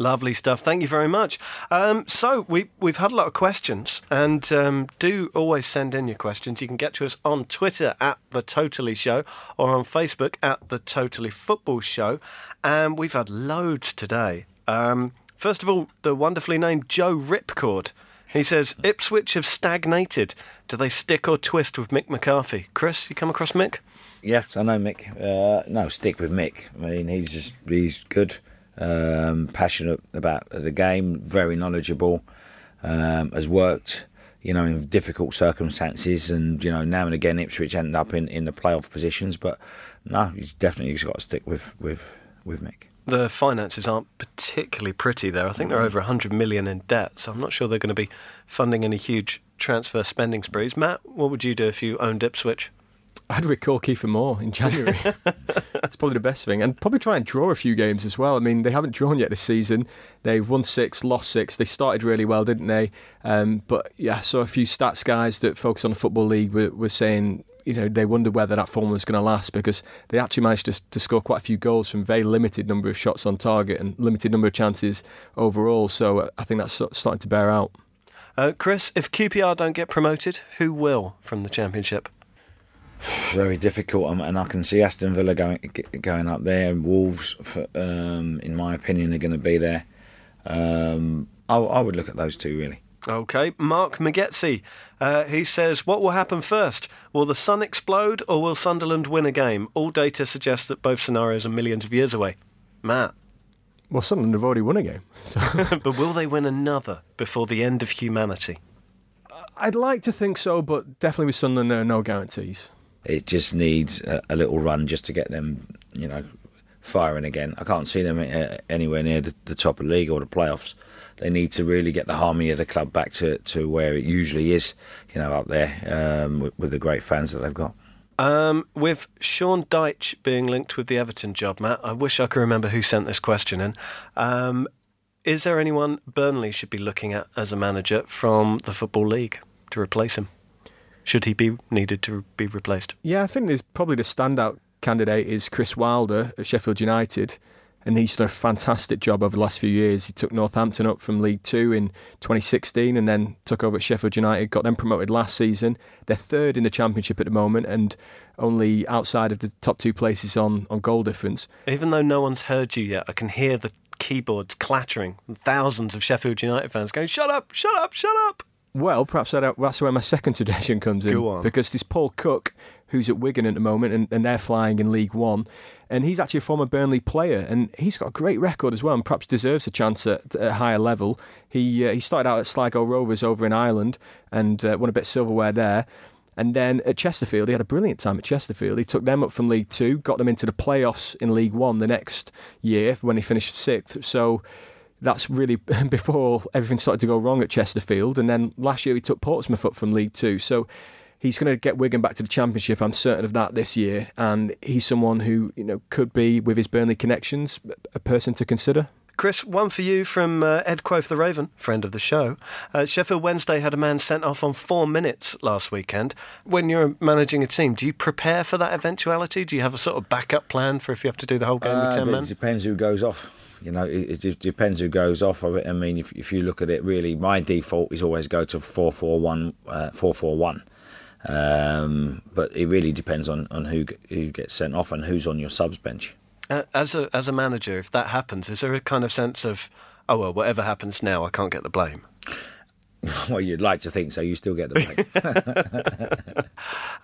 Lovely stuff. Thank you very much. Um, so we we've had a lot of questions, and um, do always send in your questions. You can get to us on Twitter at the Totally Show or on Facebook at the Totally Football Show, and we've had loads today. Um, first of all, the wonderfully named Joe Ripcord. He says Ipswich have stagnated. Do they stick or twist with Mick McCarthy? Chris, you come across Mick? Yes, I know Mick. Uh, no, stick with Mick. I mean, he's just he's good um, passionate about the game, very knowledgeable, um, has worked, you know, in difficult circumstances, and you know now and again Ipswich end up in, in the playoff positions, but no, he's definitely he's got to stick with with with Mick. The finances aren't particularly pretty there. I think they're over 100 million in debt, so I'm not sure they're going to be funding any huge transfer spending sprees. Matt, what would you do if you owned Ipswich? I'd recall Kiefer Moore in January. [laughs] That's probably the best thing. And probably try and draw a few games as well. I mean, they haven't drawn yet this season. They've won six, lost six. They started really well, didn't they? Um, but yeah, I saw a few stats guys that focus on the Football League were, were saying, you know, they wondered whether that form was going to last because they actually managed to, to score quite a few goals from very limited number of shots on target and limited number of chances overall. So uh, I think that's starting to bear out. Uh, Chris, if QPR don't get promoted, who will from the Championship? Very difficult, and I can see Aston Villa going going up there. Wolves, for, um, in my opinion, are going to be there. Um, I, I, would look at those two really. Okay, Mark Magetzi, uh, he says, "What will happen first? Will the sun explode, or will Sunderland win a game? All data suggests that both scenarios are millions of years away." Matt. Well, Sunderland have already won a game. [laughs] So. [laughs] but will they win another before the end of humanity? I'd like to think so, but definitely with Sunderland, there are no guarantees. It just needs a, a little run just to get them, you know, firing again. I can't see them uh, anywhere near the, the top of the league or the playoffs. They need to really get the harmony of the club back to, to where it usually is, you know, up there um, with, with, the great fans that they've got. Um, with Sean Dyche being linked with the Everton job, Matt, I wish I could remember who sent this question in. Um, is there anyone Burnley should be looking at as a manager from the Football League to replace him? Should he be needed to be replaced? Yeah, I think there's probably the standout candidate is Chris Wilder at Sheffield United. And he's done a fantastic job over the last few years. He took Northampton up from League Two in 2016 and then took over at Sheffield United, got them promoted last season. They're third in the Championship at the moment and only outside of the top two places on, on goal difference. Even though no one's heard you yet, I can hear the keyboards clattering. and Thousands of Sheffield United fans going, Shut up, shut up, shut up. Well, perhaps that's where my second [laughs] suggestion comes in. Go on. Because there's Paul Cook, who's at Wigan at the moment, and, and they're flying in League One. And he's actually a former Burnley player, and he's got a great record as well, and perhaps deserves a chance at, at a higher level. He uh, he started out at Sligo Rovers over in Ireland and uh, won a bit of silverware there. And then at Chesterfield, he had a brilliant time at Chesterfield. He took them up from League Two, got them into the playoffs in League One the next year when he finished sixth. So that's really [laughs] before everything started to go wrong at Chesterfield. And then last year he took Portsmouth up from League Two. So he's going to get Wigan back to the Championship. I'm certain of that this year. And he's someone who you know could be, with his Burnley connections, a person to consider. Chris, one for you from uh, Ed Quoth the Raven, friend of the show. Uh, Sheffield Wednesday had a man sent off on four minutes last weekend. When you're managing a team, do you prepare for that eventuality? Do you have a sort of backup plan for if you have to do the whole game uh, with 10 men? It depends who goes off. You know, it, it depends who goes off of it. I mean, if, if you look at it, really, my default is always go to four four one uh. Um, but it really depends on, on who who gets sent off and who's on your subs bench. Uh, as a as a manager, if that happens, is there a kind of sense of, oh well, whatever happens now, I can't get the blame? [laughs] well, you'd like to think so. You still get the blame. [laughs]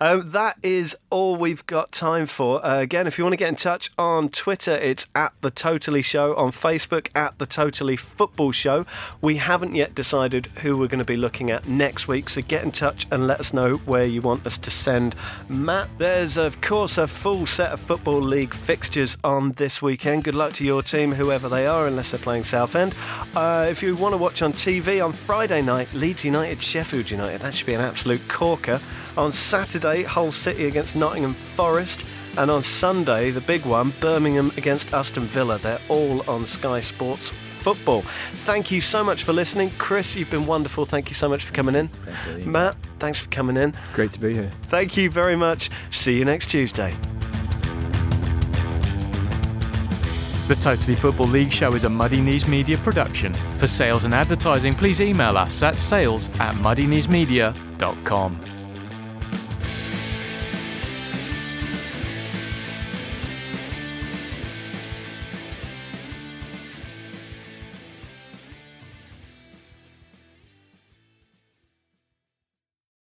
[laughs] um, that is all we've got time for. Uh, again, if you want to get in touch on Twitter, it's at the Totally Show. On Facebook, at the Totally Football Show. We haven't yet decided who we're going to be looking at next week, so get in touch and let us know where you want us to send Matt. There's of course a full set of football league fixtures on this weekend. Good luck to your team, whoever they are, unless they're playing Southend. Uh, if you want to watch on TV on Friday night night, Leeds United, Sheffield United. That should be an absolute corker. On Saturday, Hull City against Nottingham Forest. And on Sunday, the big one, Birmingham against Aston Villa. They're all on Sky Sports Football. Thank you so much for listening. Chris, you've been wonderful. Thank you so much for coming in. Thank you. Matt, thanks for coming in. Great to be here. Thank you very much. See you next Tuesday. The Totally Football League show is a Muddy Knees Media production. For sales and advertising, please email us at sales at muddykneesmedia.com.